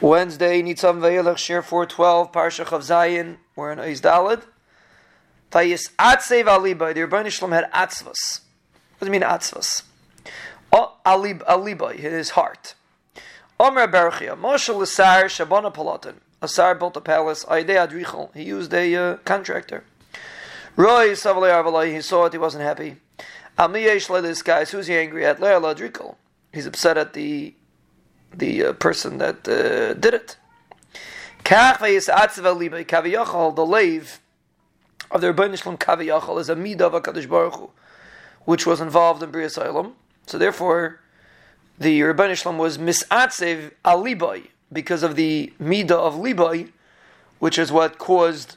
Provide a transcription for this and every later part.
Wednesday, Nitzam Vayelech, Shiur 412, Parsha Chav Zayin, we're in Oiz Dalad. Vayis Atsev Alibai, the Rebbeinu Shalom had Atzvas. What does it mean Atzvas? Oh, Alib, Alibai, his heart. Omer Berchia, Moshe Lasar Shabana Palatin. Asar built a palace, Aide Adrichel, he used a uh, contractor. Roy Savalei Arvalai, he saw it, he wasn't happy. Amiyesh this guy, who's he angry at? Leah Adrichel. He's upset at the the uh, person that uh, did it. The lave of the Rebbeinu Shalom Kaviyachal is a midah of Baruch Hu, which was involved in Bria Olam. So therefore, the Rebbeinu Shalom was misatzev alibai because of the midah of libai, which is what caused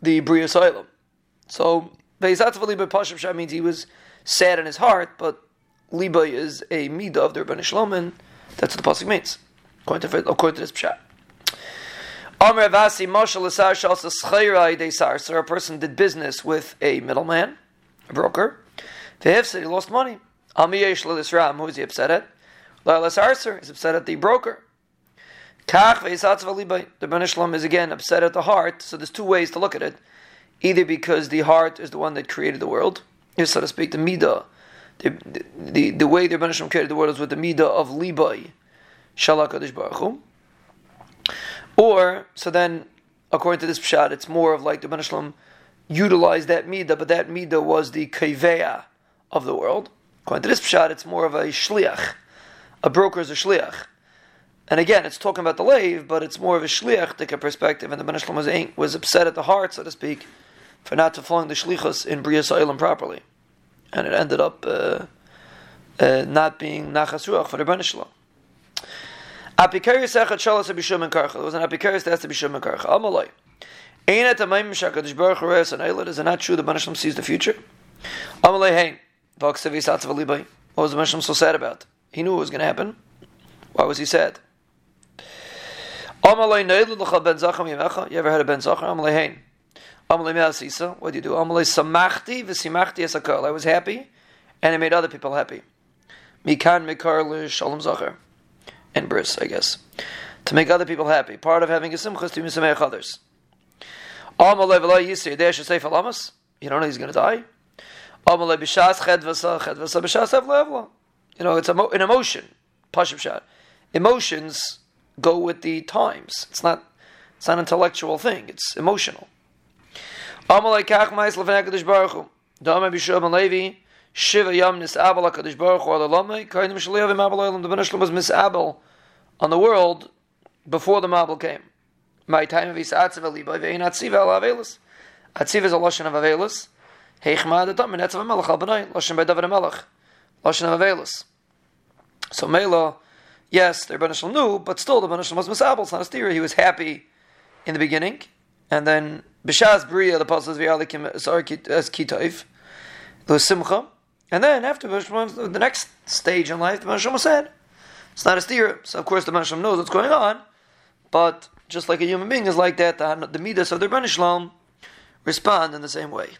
the Bria Olam. So ve'isatzev alibai pashav shah means he was sad in his heart, but libai is a midah of the Rebbeinu Shalom, and that's what the pasuk means, according to, this pshat. Amr Schayra Desar. So a person did business with a middleman, a broker. Vehevsid, he lost money. Amiyesh Ram, who is he upset at? Lalas Arser is upset at the broker. Kach The Banishlam is again upset at the heart. So there's two ways to look at it. Either because the heart is the one that created the world, is so to speak, the midah the, the, the way the Rebbeinu created the world is with the midah of libai, shalak Baruch Hu. Or so then, according to this pshat, it's more of like the Rebbeinu utilized that midah, but that midah was the kaveya of the world. According to this pshat, it's more of a shliach. A broker is a shliach. And again, it's talking about the lave, but it's more of a shliach perspective, and the Ben was, was upset at the heart, so to speak, for not fulfilling the shlichus in Bria Sa'ilim properly and it ended up uh, uh, not being nachas ruach for the Shalom. Apikarius echad shalas abishum and karcha. There was an apikarius that has to be shum and karcha. Amaloi. Ain't it a maim shakadish baruch reis and eilat? Is it not true that Rebbeinu Shalom sees the future? Amaloi hein. V'aksevi satzav alibai. What was the Rebbeinu Shalom so sad about? He knew it was going to happen. Why was he sad? Amaloi neilud l'chal ben zacham yemecha. You ever heard of ben zachar? Amaloi hein. What do you do? I was happy, and I made other people happy. And bris, I guess. To make other people happy. Part of having a simcha is to misameach others. Amalei v'lo say. You don't know he's going to die. You know, it's an emotion. Emotions go with the times. It's not. It's not an intellectual thing. It's emotional. Amalei kach mais lefnei Kadosh Baruch Hu. Dama b'shom Levi, Shiva Yom Nisabel HaKadosh Baruch Hu Alalomei, Kainim Shaliyav Mabel Olam, the Benishlam was misabel on the world before the Mabel came. My time of Isatziv Aliba, Ve'in Atziv Al Avelis. Atziv is a Lashon of Avelis. Heichma Adatam, Menetzav HaMelech Al Benai, Lashon by David HaMelech. Lashon of Avelis. So Mela, yes, the Rebbeinu knew, but still the Rebbeinu was misabel, it's not a steer. He was happy in the beginning, and then B'shas Bria, the Pasuk V'yalikim as Kitayv, the Simcha, and then after the next stage in life, the Masham said, it's not a steer. So of course the Masham knows what's going on, but just like a human being is like that, the, the Midas of the Rebbeinu respond in the same way.